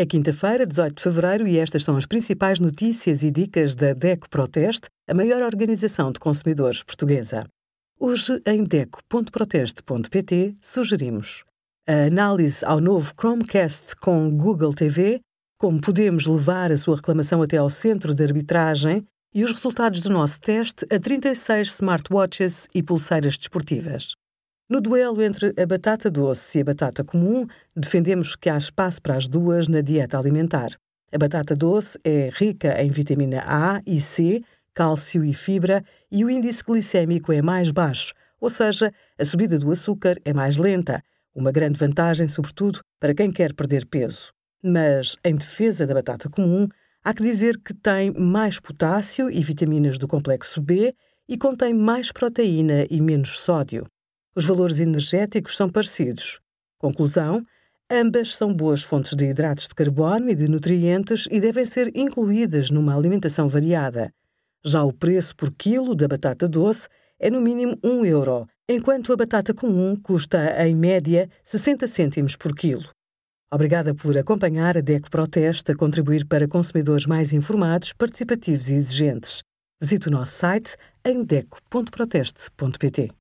É quinta-feira, 18 de fevereiro, e estas são as principais notícias e dicas da DECO Proteste, a maior organização de consumidores portuguesa. Hoje, em DECO.proteste.pt, sugerimos a análise ao novo Chromecast com Google TV, como podemos levar a sua reclamação até ao centro de arbitragem e os resultados do nosso teste a 36 smartwatches e pulseiras desportivas. No duelo entre a batata doce e a batata comum, defendemos que há espaço para as duas na dieta alimentar. A batata doce é rica em vitamina A e C, cálcio e fibra, e o índice glicêmico é mais baixo, ou seja, a subida do açúcar é mais lenta, uma grande vantagem, sobretudo, para quem quer perder peso. Mas, em defesa da batata comum, há que dizer que tem mais potássio e vitaminas do complexo B e contém mais proteína e menos sódio. Os valores energéticos são parecidos. Conclusão: ambas são boas fontes de hidratos de carbono e de nutrientes e devem ser incluídas numa alimentação variada. Já o preço por quilo da batata doce é no mínimo 1 euro, enquanto a batata comum custa, em média, 60 cêntimos por quilo. Obrigada por acompanhar a DECO Proteste a contribuir para consumidores mais informados, participativos e exigentes. Visite o nosso site em deco.proteste.pt.